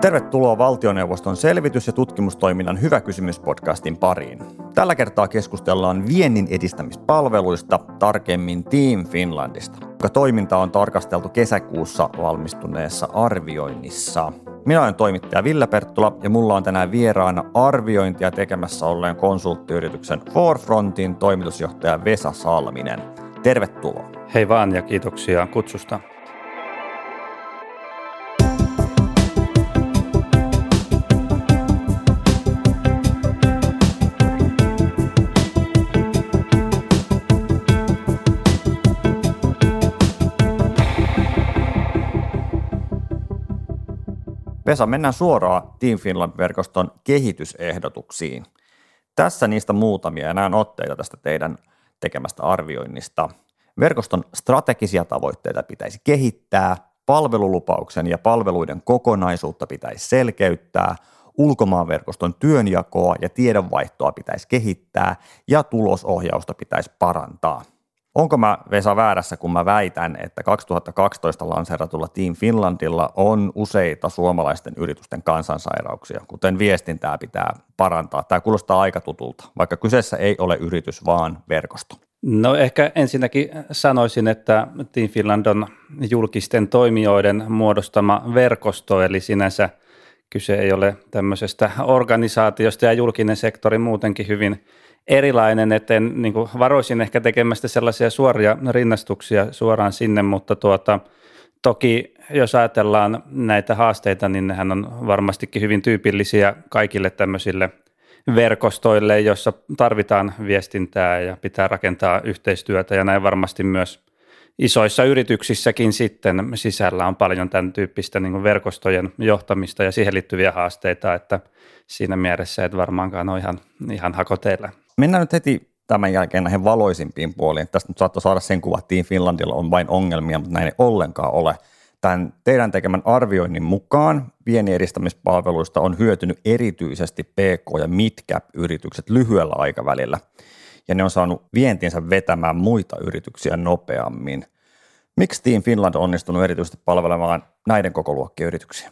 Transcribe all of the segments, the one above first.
Tervetuloa valtioneuvoston selvitys- ja tutkimustoiminnan Hyvä kysymys podcastin pariin. Tällä kertaa keskustellaan viennin edistämispalveluista, tarkemmin Team Finlandista, joka toiminta on tarkasteltu kesäkuussa valmistuneessa arvioinnissa. Minä olen toimittaja Ville Perttula ja mulla on tänään vieraana arviointia tekemässä olleen konsulttiyrityksen Forefrontin toimitusjohtaja Vesa Salminen. Tervetuloa. Hei vaan ja kiitoksia kutsusta. Vesa, mennään suoraan Team Finland-verkoston kehitysehdotuksiin. Tässä niistä muutamia ja näen otteita tästä teidän tekemästä arvioinnista. Verkoston strategisia tavoitteita pitäisi kehittää, palvelulupauksen ja palveluiden kokonaisuutta pitäisi selkeyttää, ulkomaanverkoston työnjakoa ja tiedonvaihtoa pitäisi kehittää ja tulosohjausta pitäisi parantaa – Onko mä Vesa väärässä, kun mä väitän, että 2012 lanseeratulla Team Finlandilla on useita suomalaisten yritysten kansansairauksia, kuten viestintää pitää parantaa. Tämä kuulostaa aika tutulta, vaikka kyseessä ei ole yritys, vaan verkosto. No ehkä ensinnäkin sanoisin, että Team Finland on julkisten toimijoiden muodostama verkosto, eli sinänsä kyse ei ole tämmöisestä organisaatiosta ja julkinen sektori muutenkin hyvin – erilainen, että en, niin kuin varoisin ehkä tekemästä sellaisia suoria rinnastuksia suoraan sinne, mutta tuota, toki jos ajatellaan näitä haasteita, niin nehän on varmastikin hyvin tyypillisiä kaikille tämmöisille verkostoille, joissa tarvitaan viestintää ja pitää rakentaa yhteistyötä ja näin varmasti myös isoissa yrityksissäkin sitten sisällä on paljon tämän tyyppistä niin verkostojen johtamista ja siihen liittyviä haasteita, että siinä mielessä et varmaankaan ole ihan, ihan hakoteilla. Mennään nyt heti tämän jälkeen näihin valoisimpiin puoliin. Tästä nyt saattoi saada sen kuva, että Team Finlandilla on vain ongelmia, mutta näin ei ollenkaan ole. Tämän teidän tekemän arvioinnin mukaan viennin edistämispalveluista on hyötynyt erityisesti PK- ja midcap-yritykset lyhyellä aikavälillä, ja ne on saanut vientinsä vetämään muita yrityksiä nopeammin. Miksi Team Finland on onnistunut erityisesti palvelemaan näiden koko luokkien yrityksiä?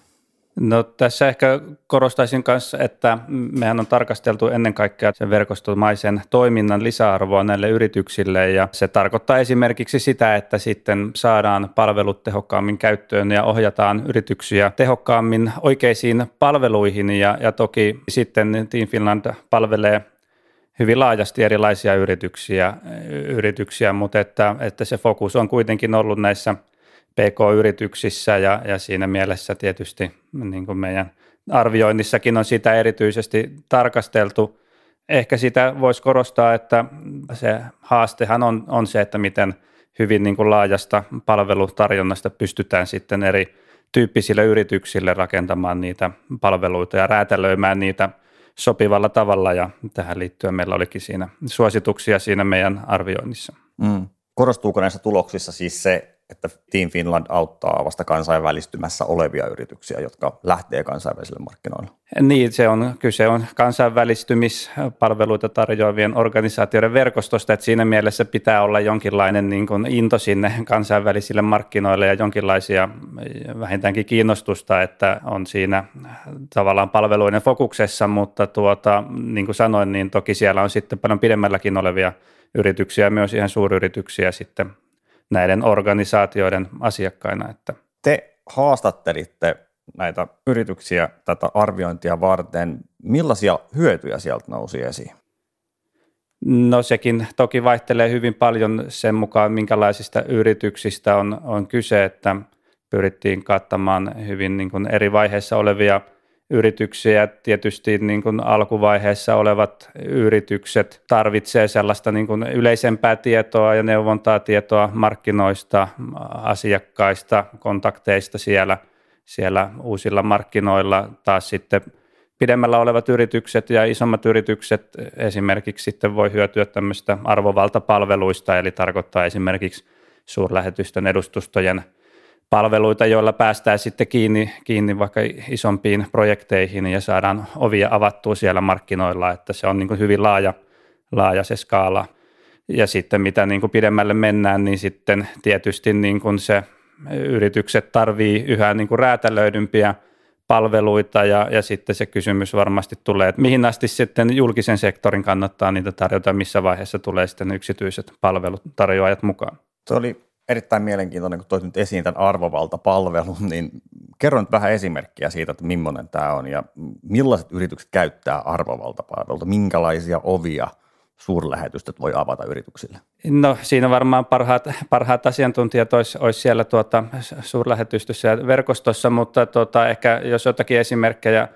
No tässä ehkä korostaisin myös, että mehän on tarkasteltu ennen kaikkea sen verkostomaisen toiminnan lisäarvoa näille yrityksille ja se tarkoittaa esimerkiksi sitä, että sitten saadaan palvelut tehokkaammin käyttöön ja ohjataan yrityksiä tehokkaammin oikeisiin palveluihin ja, ja toki sitten Team Finland palvelee hyvin laajasti erilaisia yrityksiä, yrityksiä mutta että, että se fokus on kuitenkin ollut näissä – PK-yrityksissä ja, ja siinä mielessä tietysti niin kuin meidän arvioinnissakin on sitä erityisesti tarkasteltu. Ehkä sitä voisi korostaa, että se haastehan on, on se, että miten hyvin niin kuin laajasta palvelutarjonnasta pystytään sitten eri tyyppisille yrityksille rakentamaan niitä palveluita ja räätälöimään niitä sopivalla tavalla ja tähän liittyen meillä olikin siinä suosituksia siinä meidän arvioinnissa. Mm. Korostuuko näissä tuloksissa siis se, että Team Finland auttaa vasta kansainvälistymässä olevia yrityksiä, jotka lähtee kansainvälisille markkinoille. Niin, se on, kyse on kansainvälistymispalveluita tarjoavien organisaatioiden verkostosta, että siinä mielessä pitää olla jonkinlainen niin kuin into sinne kansainvälisille markkinoille ja jonkinlaisia vähintäänkin kiinnostusta, että on siinä tavallaan palveluiden fokuksessa, mutta tuota, niin kuin sanoin, niin toki siellä on sitten paljon pidemmälläkin olevia yrityksiä, myös ihan suuryrityksiä sitten näiden organisaatioiden asiakkaina. Että. Te haastattelitte näitä yrityksiä tätä arviointia varten. Millaisia hyötyjä sieltä nousi esiin? No sekin toki vaihtelee hyvin paljon sen mukaan, minkälaisista yrityksistä on, on kyse, että pyrittiin kattamaan hyvin niin kuin eri vaiheissa olevia – yrityksiä. Tietysti niin kuin alkuvaiheessa olevat yritykset tarvitsee sellaista niin kuin yleisempää tietoa ja neuvontaa tietoa markkinoista, asiakkaista, kontakteista siellä, siellä uusilla markkinoilla. Taas sitten pidemmällä olevat yritykset ja isommat yritykset esimerkiksi sitten voi hyötyä tämmöistä arvovaltapalveluista, eli tarkoittaa esimerkiksi suurlähetysten edustustojen – palveluita, joilla päästään sitten kiinni, kiinni vaikka isompiin projekteihin ja saadaan ovia avattua siellä markkinoilla, että se on niin kuin hyvin laaja, laaja se skaala. Ja sitten mitä niin kuin pidemmälle mennään, niin sitten tietysti niin kuin se yritykset tarvii yhä niin kuin räätälöidympiä palveluita ja, ja sitten se kysymys varmasti tulee, että mihin asti sitten julkisen sektorin kannattaa niitä tarjota, missä vaiheessa tulee sitten yksityiset palvelut tarjoajat mukaan. Se oli erittäin mielenkiintoinen, kun toit nyt esiin tämän arvovaltapalvelun, niin kerro nyt vähän esimerkkiä siitä, että millainen tämä on ja millaiset yritykset käyttää arvovaltapalvelua, minkälaisia ovia suurlähetystöt voi avata yrityksille? No siinä varmaan parhaat, parhaat asiantuntijat olisi, olisi siellä tuota, suurlähetystössä ja verkostossa, mutta tuota, ehkä jos jotakin esimerkkejä,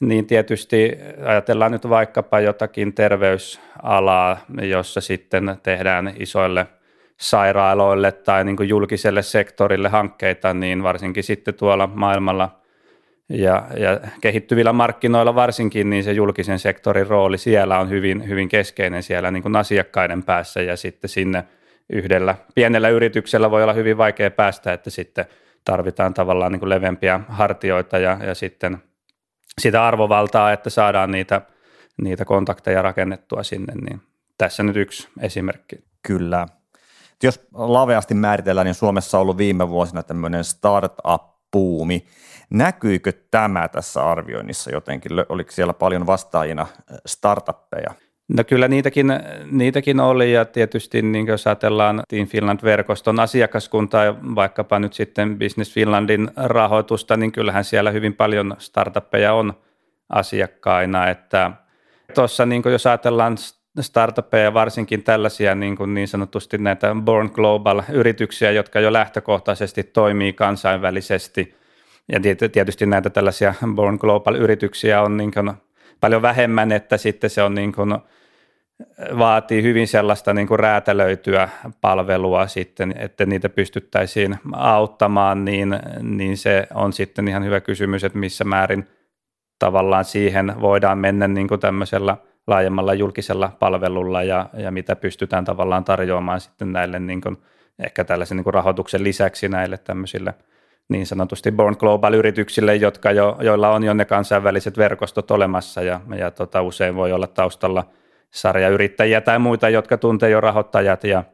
niin tietysti ajatellaan nyt vaikkapa jotakin terveysalaa, jossa sitten tehdään isoille – sairaaloille tai niin kuin julkiselle sektorille hankkeita, niin varsinkin sitten tuolla maailmalla ja, ja kehittyvillä markkinoilla varsinkin, niin se julkisen sektorin rooli siellä on hyvin, hyvin keskeinen siellä niin kuin asiakkaiden päässä ja sitten sinne yhdellä pienellä yrityksellä voi olla hyvin vaikea päästä, että sitten tarvitaan tavallaan niin kuin leveämpiä hartioita ja, ja sitten sitä arvovaltaa, että saadaan niitä, niitä kontakteja rakennettua sinne, niin tässä nyt yksi esimerkki. Kyllä jos laveasti määritellään, niin Suomessa on ollut viime vuosina tämmöinen startup-puumi. Näkyykö tämä tässä arvioinnissa jotenkin? Oliko siellä paljon vastaajina startuppeja? No kyllä niitäkin, niitäkin oli ja tietysti niin jos ajatellaan Team Finland-verkoston asiakaskuntaa ja vaikkapa nyt sitten Business Finlandin rahoitusta, niin kyllähän siellä hyvin paljon startuppeja on asiakkaina, että tuossa niin jos ajatellaan startupeja, varsinkin tällaisia niin, kuin niin sanotusti näitä Born Global-yrityksiä, jotka jo lähtökohtaisesti toimii kansainvälisesti. Ja tietysti näitä tällaisia Born Global-yrityksiä on niin kuin paljon vähemmän, että sitten se on niin kuin, vaatii hyvin sellaista niin kuin räätälöityä palvelua sitten, että niitä pystyttäisiin auttamaan, niin, niin se on sitten ihan hyvä kysymys, että missä määrin tavallaan siihen voidaan mennä niin kuin tämmöisellä – laajemmalla julkisella palvelulla ja, ja mitä pystytään tavallaan tarjoamaan sitten näille niin kuin, ehkä tällaisen niin kuin rahoituksen lisäksi näille tämmöisille niin sanotusti Born Global-yrityksille, jotka jo, joilla on jo ne kansainväliset verkostot olemassa ja, ja tota, usein voi olla taustalla sarjayrittäjiä tai muita, jotka tuntee jo rahoittajat ja,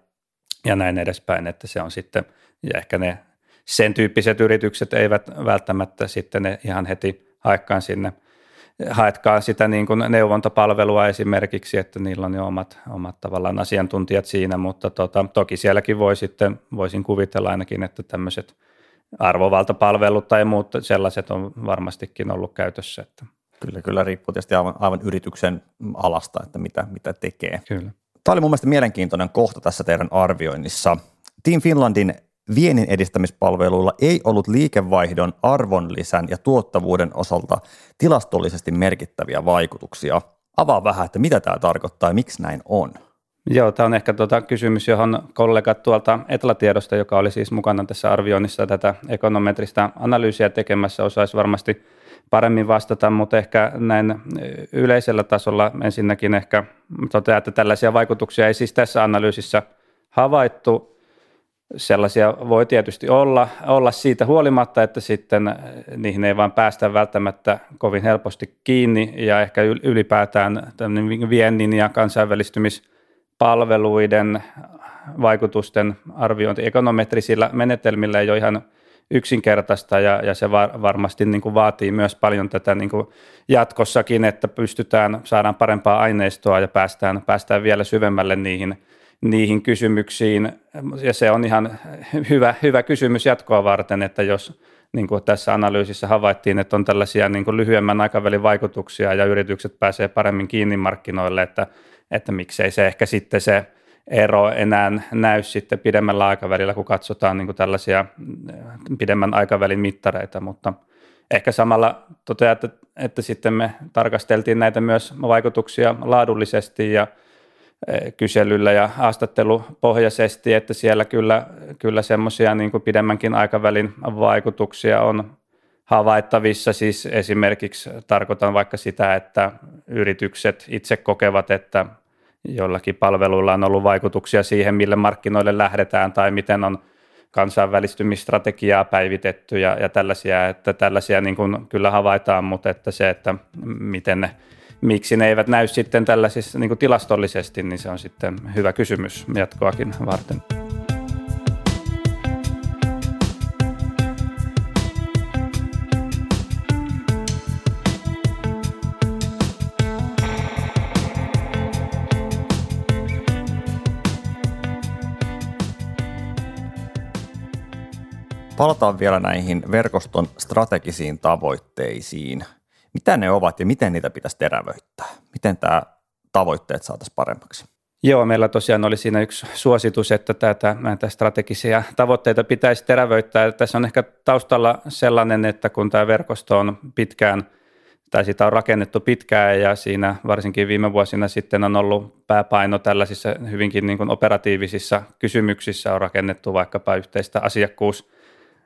ja näin edespäin, että se on sitten, ja ehkä ne sen tyyppiset yritykset eivät välttämättä sitten ne ihan heti haekkaan sinne – haetkaa sitä niin kuin neuvontapalvelua esimerkiksi, että niillä on jo omat, omat tavallaan asiantuntijat siinä, mutta tota, toki sielläkin voi sitten, voisin kuvitella ainakin, että tämmöiset arvovaltapalvelut tai muut sellaiset on varmastikin ollut käytössä. Että. Kyllä, kyllä riippuu tietysti aivan, aivan yrityksen alasta, että mitä, mitä tekee. Kyllä. Tämä oli mun mielestä mielenkiintoinen kohta tässä teidän arvioinnissa. Team Finlandin viennin edistämispalveluilla ei ollut liikevaihdon arvonlisän ja tuottavuuden osalta tilastollisesti merkittäviä vaikutuksia. Avaa vähän, että mitä tämä tarkoittaa ja miksi näin on. Joo, tämä on ehkä tuota kysymys, johon kollegat tuolta Etlatiedosta, joka oli siis mukana tässä arvioinnissa tätä ekonometrista analyysiä tekemässä, osaisi varmasti paremmin vastata, mutta ehkä näin yleisellä tasolla ensinnäkin ehkä toteaa, että tällaisia vaikutuksia ei siis tässä analyysissä havaittu, Sellaisia voi tietysti olla, olla siitä huolimatta, että sitten niihin ei vaan päästä välttämättä kovin helposti kiinni ja ehkä ylipäätään viennin ja kansainvälistymispalveluiden vaikutusten arviointi ekonometrisillä menetelmillä ei ole ihan yksinkertaista ja, ja se var, varmasti niin kuin vaatii myös paljon tätä niin kuin jatkossakin, että pystytään, saadaan parempaa aineistoa ja päästään, päästään vielä syvemmälle niihin – niihin kysymyksiin. Ja se on ihan hyvä, hyvä kysymys jatkoa varten, että jos niin kuin tässä analyysissä havaittiin, että on tällaisia niin kuin lyhyemmän aikavälin vaikutuksia ja yritykset pääsee paremmin kiinni markkinoille, että, että miksei se ehkä sitten se ero enää näy sitten pidemmällä aikavälillä, kun katsotaan niin kuin tällaisia pidemmän aikavälin mittareita, mutta ehkä samalla toteaa, että, että sitten me tarkasteltiin näitä myös vaikutuksia laadullisesti ja kyselyllä ja haastattelupohjaisesti, että siellä kyllä, kyllä semmoisia niin pidemmänkin aikavälin vaikutuksia on havaittavissa. Siis esimerkiksi tarkoitan vaikka sitä, että yritykset itse kokevat, että jollakin palveluilla on ollut vaikutuksia siihen, mille markkinoille lähdetään tai miten on kansainvälistymistrategiaa päivitetty ja, ja tällaisia, että tällaisia niin kuin kyllä havaitaan, mutta että se, että miten ne miksi ne eivät näy sitten tällaisissa niin kuin tilastollisesti, niin se on sitten hyvä kysymys jatkoakin varten. Palataan vielä näihin verkoston strategisiin tavoitteisiin – mitä ne ovat ja miten niitä pitäisi terävöittää? Miten tämä tavoitteet saataisiin paremmaksi? Joo, meillä tosiaan oli siinä yksi suositus, että tätä, näitä strategisia tavoitteita pitäisi terävöittää. Tässä on ehkä taustalla sellainen, että kun tämä verkosto on pitkään, tai sitä on rakennettu pitkään ja siinä varsinkin viime vuosina sitten on ollut pääpaino tällaisissa hyvinkin niin kuin operatiivisissa kysymyksissä, on rakennettu vaikkapa yhteistä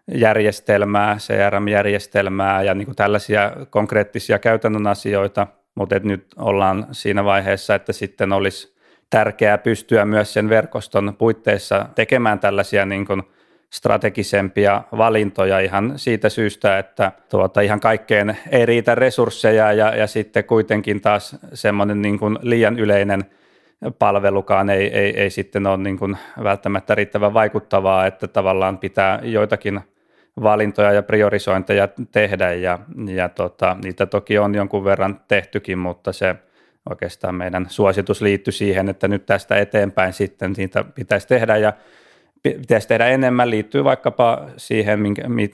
asiakkuusjärjestelmää, CRM-järjestelmää ja niin kuin tällaisia konkreettisia käytännön asioita, mutta nyt ollaan siinä vaiheessa, että sitten olisi tärkeää pystyä myös sen verkoston puitteissa tekemään tällaisia niin kuin strategisempia valintoja ihan siitä syystä, että tuota, ihan kaikkeen ei riitä resursseja ja, ja sitten kuitenkin taas semmoinen niin kuin liian yleinen palvelukaan ei, ei, ei sitten ole niin kuin välttämättä riittävän vaikuttavaa, että tavallaan pitää joitakin valintoja ja priorisointeja tehdä ja, ja tota, niitä toki on jonkun verran tehtykin, mutta se – oikeastaan meidän suositus liittyi siihen, että nyt tästä eteenpäin sitten siitä pitäisi tehdä ja pitäisi tehdä enemmän, liittyy vaikkapa siihen,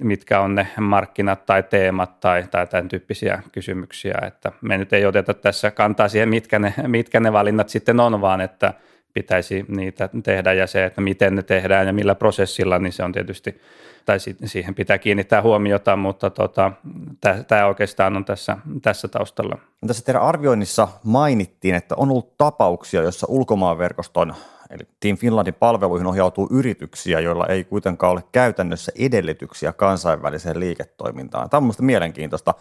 mitkä on ne markkinat tai teemat tai, tai tämän tyyppisiä kysymyksiä, että me nyt ei oteta tässä kantaa siihen, mitkä ne, mitkä ne valinnat sitten on, vaan että pitäisi niitä tehdä ja se, että miten ne tehdään ja millä prosessilla, niin se on tietysti tai siihen pitää kiinnittää huomiota, mutta tota, tämä oikeastaan on tässä, tässä taustalla. Tässä teidän arvioinnissa mainittiin, että on ollut tapauksia, joissa ulkomaanverkoston eli Team Finlandin palveluihin ohjautuu yrityksiä, joilla ei kuitenkaan ole käytännössä edellytyksiä kansainväliseen liiketoimintaan. Tämä on mielenkiintoista.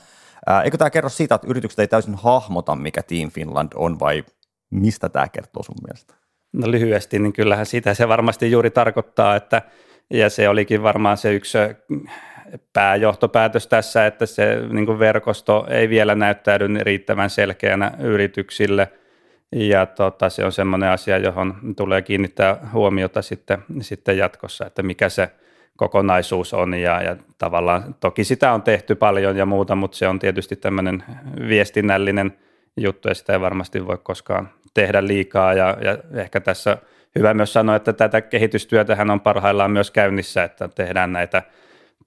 Eikö tämä kerro siitä, että yritykset ei täysin hahmota, mikä Team Finland on, vai mistä tämä kertoo sun mielestä? No lyhyesti, niin kyllähän sitä se varmasti juuri tarkoittaa, että ja se olikin varmaan se yksi pääjohtopäätös tässä, että se niin verkosto ei vielä näyttäydy riittävän selkeänä yrityksille. Ja tota, se on semmoinen asia, johon tulee kiinnittää huomiota sitten, sitten jatkossa, että mikä se kokonaisuus on. Ja, ja tavallaan toki sitä on tehty paljon ja muuta, mutta se on tietysti tämmöinen viestinnällinen juttu ja sitä ei varmasti voi koskaan tehdä liikaa. Ja, ja ehkä tässä – hyvä myös sanoa, että tätä kehitystyötähän on parhaillaan myös käynnissä, että tehdään näitä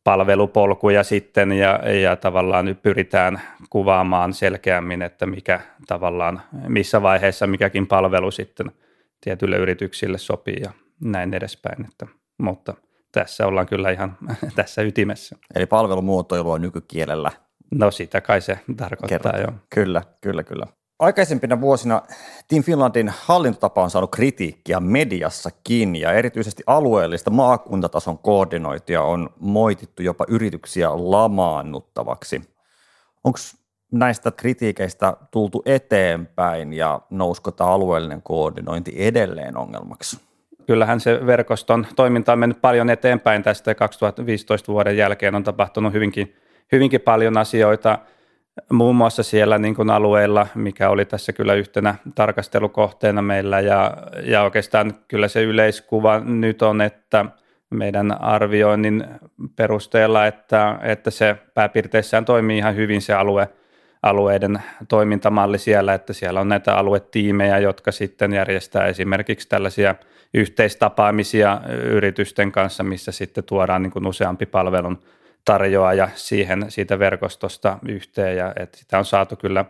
palvelupolkuja sitten ja, ja tavallaan nyt pyritään kuvaamaan selkeämmin, että mikä tavallaan, missä vaiheessa mikäkin palvelu sitten tietyille yrityksille sopii ja näin edespäin. Että, mutta tässä ollaan kyllä ihan tässä ytimessä. Eli palvelumuotoilu on nykykielellä. No sitä kai se tarkoittaa jo. Kyllä, kyllä, kyllä. Aikaisempina vuosina Team Finlandin hallintotapa on saanut kritiikkiä mediassakin ja erityisesti alueellista maakuntatason koordinointia on moitittu jopa yrityksiä lamaannuttavaksi. Onko näistä kritiikeistä tultu eteenpäin ja nousko tämä alueellinen koordinointi edelleen ongelmaksi? Kyllähän se verkoston toiminta on mennyt paljon eteenpäin tästä 2015 vuoden jälkeen on tapahtunut hyvinkin, hyvinkin paljon asioita – muun muassa siellä niin kuin alueilla, mikä oli tässä kyllä yhtenä tarkastelukohteena meillä. Ja, ja oikeastaan kyllä se yleiskuva nyt on, että meidän arvioinnin perusteella, että, että se pääpiirteissään toimii ihan hyvin se alue, alueiden toimintamalli siellä, että siellä on näitä aluetiimejä, jotka sitten järjestää esimerkiksi tällaisia yhteistapaamisia yritysten kanssa, missä sitten tuodaan niin kuin useampi palvelun tarjoaja siihen siitä verkostosta yhteen ja että sitä on saatu kyllä,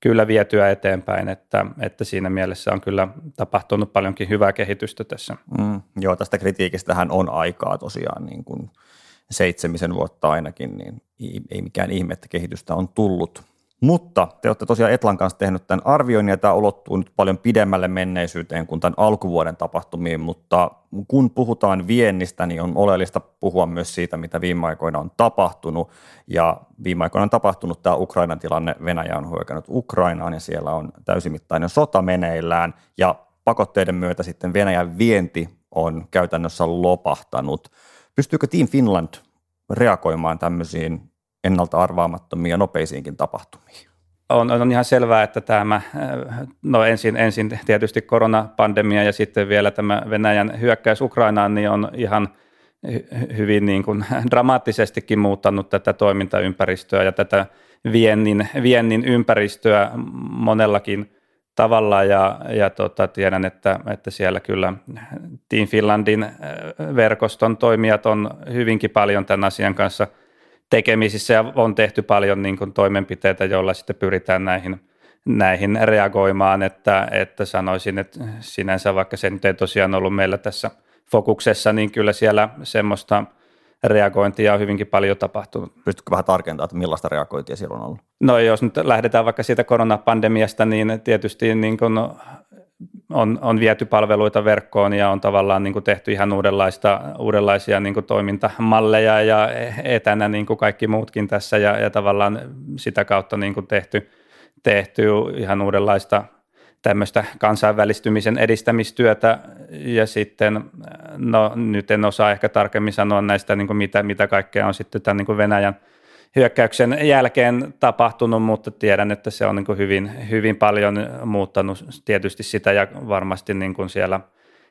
kyllä vietyä eteenpäin, että, että siinä mielessä on kyllä tapahtunut paljonkin hyvää kehitystä tässä. Mm, joo, tästä kritiikistähän on aikaa tosiaan niin kuin seitsemisen vuotta ainakin, niin ei mikään ihme, että kehitystä on tullut. Mutta te olette tosiaan Etlan kanssa tehnyt tämän arvioinnin ja tämä ulottuu nyt paljon pidemmälle menneisyyteen kuin tämän alkuvuoden tapahtumiin, mutta kun puhutaan viennistä, niin on oleellista puhua myös siitä, mitä viime aikoina on tapahtunut. Ja viime aikoina on tapahtunut tämä Ukrainan tilanne, Venäjä on hyökännyt Ukrainaan ja siellä on täysimittainen sota meneillään ja pakotteiden myötä sitten Venäjän vienti on käytännössä lopahtanut. Pystyykö Team Finland reagoimaan tämmöisiin ennalta arvaamattomia nopeisiinkin tapahtumiin? On, on ihan selvää, että tämä, no ensin, ensin tietysti koronapandemia ja sitten vielä tämä Venäjän hyökkäys Ukrainaan, niin on ihan hyvin niin kuin dramaattisestikin muuttanut tätä toimintaympäristöä ja tätä viennin, viennin ympäristöä monellakin tavalla ja, ja tota, tiedän, että, että siellä kyllä Team Finlandin verkoston toimijat on hyvinkin paljon tämän asian kanssa tekemisissä ja on tehty paljon niin kuin toimenpiteitä, joilla sitten pyritään näihin, näihin reagoimaan, että, että sanoisin, että sinänsä vaikka se nyt ei tosiaan ollut meillä tässä fokuksessa, niin kyllä siellä semmoista – reagointia on hyvinkin paljon tapahtunut. Pystytkö vähän tarkentamaan, että millaista reagointia siellä on ollut? No jos nyt lähdetään vaikka siitä koronapandemiasta, niin tietysti niin kuin on, on viety palveluita verkkoon ja on tavallaan niin kuin tehty ihan uudenlaista, uudenlaisia niin kuin toimintamalleja ja etänä niin kuin kaikki muutkin tässä ja, ja tavallaan sitä kautta niin kuin tehty, tehty ihan uudenlaista tämmöistä kansainvälistymisen edistämistyötä. Ja sitten, no nyt en osaa ehkä tarkemmin sanoa näistä, niin kuin mitä, mitä kaikkea on sitten tämän niin kuin Venäjän hyökkäyksen jälkeen tapahtunut, mutta tiedän, että se on niin kuin hyvin, hyvin paljon muuttanut tietysti sitä ja varmasti niin kuin siellä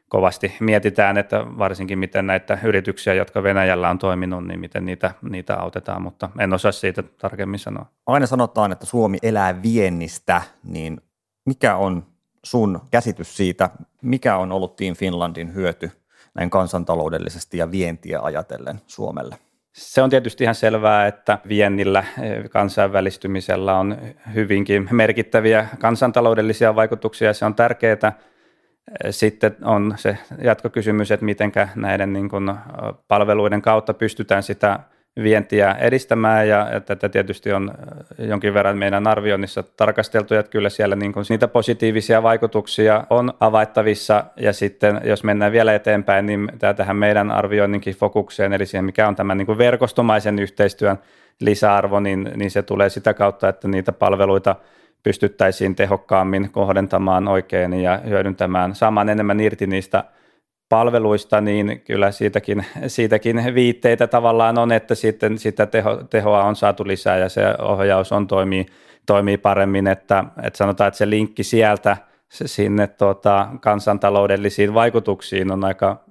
kovasti mietitään, että varsinkin miten näitä yrityksiä, jotka Venäjällä on toiminut, niin miten niitä, niitä autetaan, mutta en osaa siitä tarkemmin sanoa. Aina sanotaan, että Suomi elää viennistä, niin mikä on sun käsitys siitä, mikä on ollut Team Finlandin hyöty näin kansantaloudellisesti ja vientiä ajatellen Suomelle? Se on tietysti ihan selvää, että viennillä kansainvälistymisellä on hyvinkin merkittäviä kansantaloudellisia vaikutuksia. Se on tärkeää. Sitten on se jatkokysymys, että miten näiden niin kuin palveluiden kautta pystytään sitä vientiä edistämään ja, ja tätä tietysti on äh, jonkin verran meidän arvioinnissa tarkasteltu, että kyllä siellä niin kuin niitä positiivisia vaikutuksia on avaittavissa ja sitten jos mennään vielä eteenpäin, niin tämä tähän meidän arvioinninkin fokukseen, eli siihen mikä on tämän niin kuin verkostomaisen yhteistyön lisäarvo, niin, niin se tulee sitä kautta, että niitä palveluita pystyttäisiin tehokkaammin kohdentamaan oikein ja hyödyntämään, saamaan enemmän irti niistä – palveluista, niin kyllä siitäkin, siitäkin viitteitä tavallaan on, että sitten sitä teho, tehoa on saatu lisää ja se ohjaus on toimii, toimii paremmin, että, että sanotaan, että se linkki sieltä sinne tuota, kansantaloudellisiin vaikutuksiin on aika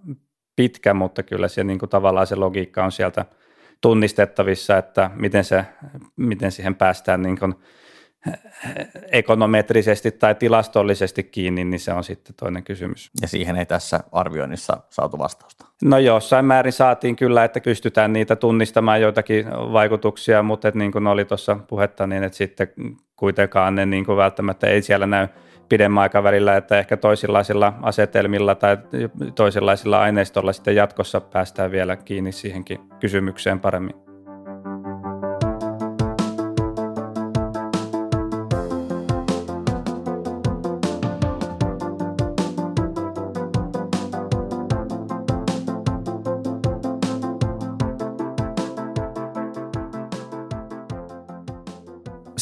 pitkä, mutta kyllä se niin kuin tavallaan se logiikka on sieltä tunnistettavissa, että miten, se, miten siihen päästään niin kuin ekonometrisesti tai tilastollisesti kiinni, niin se on sitten toinen kysymys. Ja siihen ei tässä arvioinnissa saatu vastausta? No jossain määrin saatiin kyllä, että pystytään niitä tunnistamaan joitakin vaikutuksia, mutta että niin kuin oli tuossa puhetta, niin että sitten kuitenkaan ne niin kuin välttämättä ei siellä näy pidemmän aikavälillä, että ehkä toisenlaisilla asetelmilla tai toisenlaisilla aineistolla sitten jatkossa päästään vielä kiinni siihenkin kysymykseen paremmin.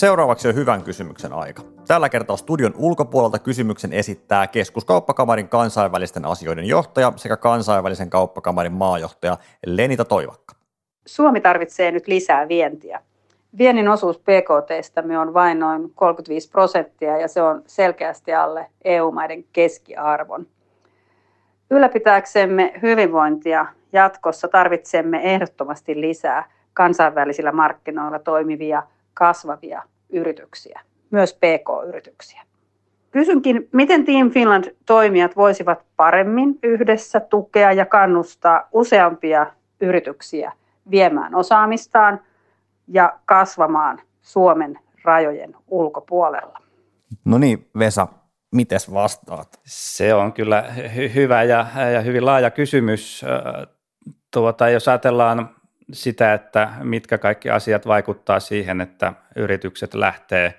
Seuraavaksi on hyvän kysymyksen aika. Tällä kertaa studion ulkopuolelta kysymyksen esittää Keskuskauppakamarin kansainvälisten asioiden johtaja sekä kansainvälisen kauppakamarin maajohtaja Lenita Toivakka. Suomi tarvitsee nyt lisää vientiä. Viennin osuus PKTstämme on vain noin 35 prosenttia ja se on selkeästi alle EU-maiden keskiarvon. Ylläpitääksemme hyvinvointia jatkossa tarvitsemme ehdottomasti lisää kansainvälisillä markkinoilla toimivia kasvavia yrityksiä, myös PK-yrityksiä. Kysynkin, miten Team Finland toimijat voisivat paremmin yhdessä tukea ja kannustaa useampia yrityksiä viemään osaamistaan ja kasvamaan Suomen rajojen ulkopuolella? No niin, Vesa, mites vastaat? Se on kyllä hy- hyvä ja, ja hyvin laaja kysymys. Tuota, jos ajatellaan sitä, että mitkä kaikki asiat vaikuttaa siihen, että yritykset lähtee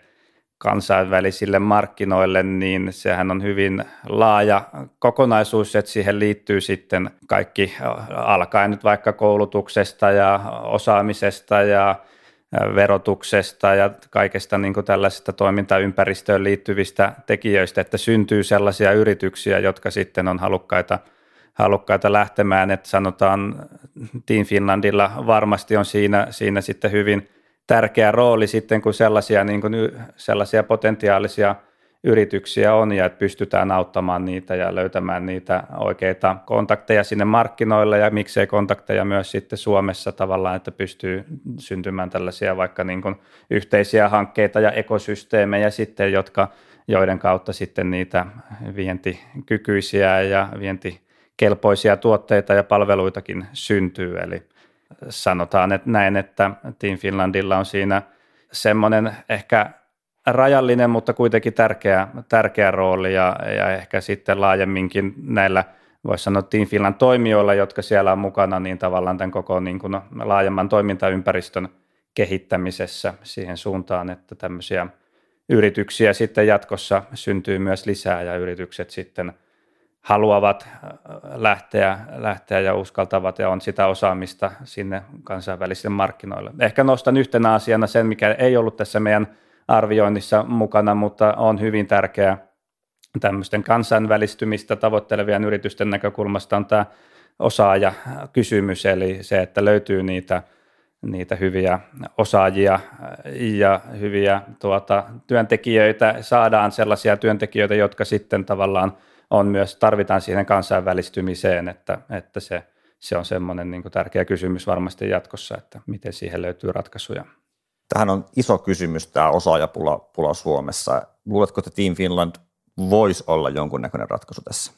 kansainvälisille markkinoille, niin sehän on hyvin laaja kokonaisuus, että siihen liittyy sitten kaikki alkaen nyt vaikka koulutuksesta ja osaamisesta ja verotuksesta ja kaikesta niin kuin tällaisesta toimintaympäristöön liittyvistä tekijöistä, että syntyy sellaisia yrityksiä, jotka sitten on halukkaita – halukkaita lähtemään, että sanotaan Team Finlandilla varmasti on siinä, siinä sitten hyvin tärkeä rooli sitten, kun sellaisia, niin kuin, sellaisia potentiaalisia yrityksiä on ja että pystytään auttamaan niitä ja löytämään niitä oikeita kontakteja sinne markkinoille ja miksei kontakteja myös sitten Suomessa tavallaan, että pystyy syntymään tällaisia vaikka niin kuin yhteisiä hankkeita ja ekosysteemejä sitten, jotka joiden kautta sitten niitä vientikykyisiä ja vientikelpoisia tuotteita ja palveluitakin syntyy. Eli sanotaan että näin, että Team Finlandilla on siinä semmoinen ehkä rajallinen, mutta kuitenkin tärkeä, tärkeä rooli ja, ja ehkä sitten laajemminkin näillä voisi sanoa Team Finland toimijoilla, jotka siellä on mukana, niin tavallaan tämän koko niin kuin laajemman toimintaympäristön kehittämisessä siihen suuntaan, että tämmöisiä yrityksiä sitten jatkossa syntyy myös lisää ja yritykset sitten haluavat äh, lähteä, lähteä ja uskaltavat ja on sitä osaamista sinne kansainvälisille markkinoille. Ehkä nostan yhtenä asiana sen, mikä ei ollut tässä meidän arvioinnissa mukana, mutta on hyvin tärkeä tämmöisten kansainvälistymistä tavoittelevien yritysten näkökulmasta on tämä osaajakysymys, eli se, että löytyy niitä, niitä hyviä osaajia ja hyviä tuota, työntekijöitä, saadaan sellaisia työntekijöitä, jotka sitten tavallaan on myös, tarvitaan siihen kansainvälistymiseen, että, että se, se on semmoinen niin tärkeä kysymys varmasti jatkossa, että miten siihen löytyy ratkaisuja. Tähän on iso kysymys tämä osaajapula pula Suomessa. Luuletko, että Team Finland voisi olla jonkunnäköinen ratkaisu tässä?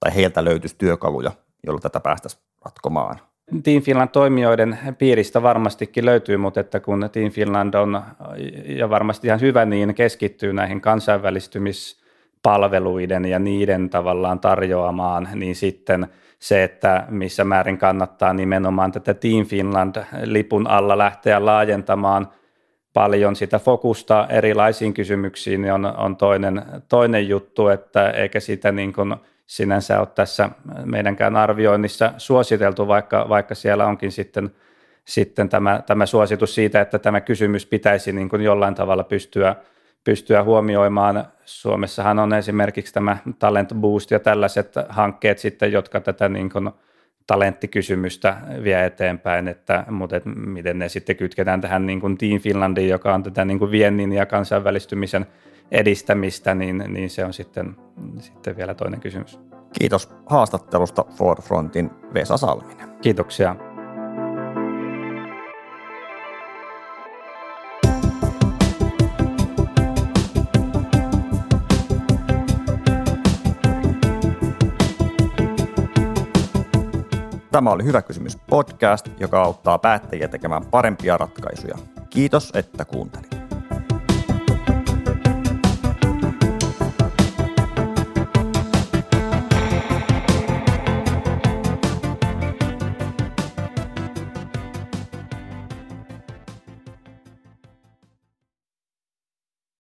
Tai heiltä löytyisi työkaluja, joilla tätä päästäisiin ratkomaan? Team Finland toimijoiden piiristä varmastikin löytyy, mutta että kun Team Finland on, ja varmasti ihan hyvä niin, keskittyy näihin kansainvälistymispalveluiden ja niiden tavallaan tarjoamaan, niin sitten se, että missä määrin kannattaa nimenomaan tätä Team Finland-lipun alla lähteä laajentamaan – paljon sitä fokusta erilaisiin kysymyksiin, niin on, on toinen, toinen juttu, että eikä sitä niin kuin sinänsä ole tässä meidänkään arvioinnissa suositeltu, vaikka, vaikka siellä onkin sitten, sitten tämä, tämä suositus siitä, että tämä kysymys pitäisi niin kuin jollain tavalla pystyä, pystyä huomioimaan. Suomessahan on esimerkiksi tämä Talent Boost ja tällaiset hankkeet sitten, jotka tätä niin kuin talenttikysymystä vie eteenpäin, että, mutta et miten ne sitten kytketään tähän niin kuin Team Finlandiin, joka on tätä niin kuin viennin ja kansainvälistymisen edistämistä, niin, niin se on sitten, sitten vielä toinen kysymys. Kiitos haastattelusta Forfrontin Vesa Salminen. Kiitoksia. Tämä oli Hyvä kysymys podcast, joka auttaa päättäjiä tekemään parempia ratkaisuja. Kiitos, että kuuntelit.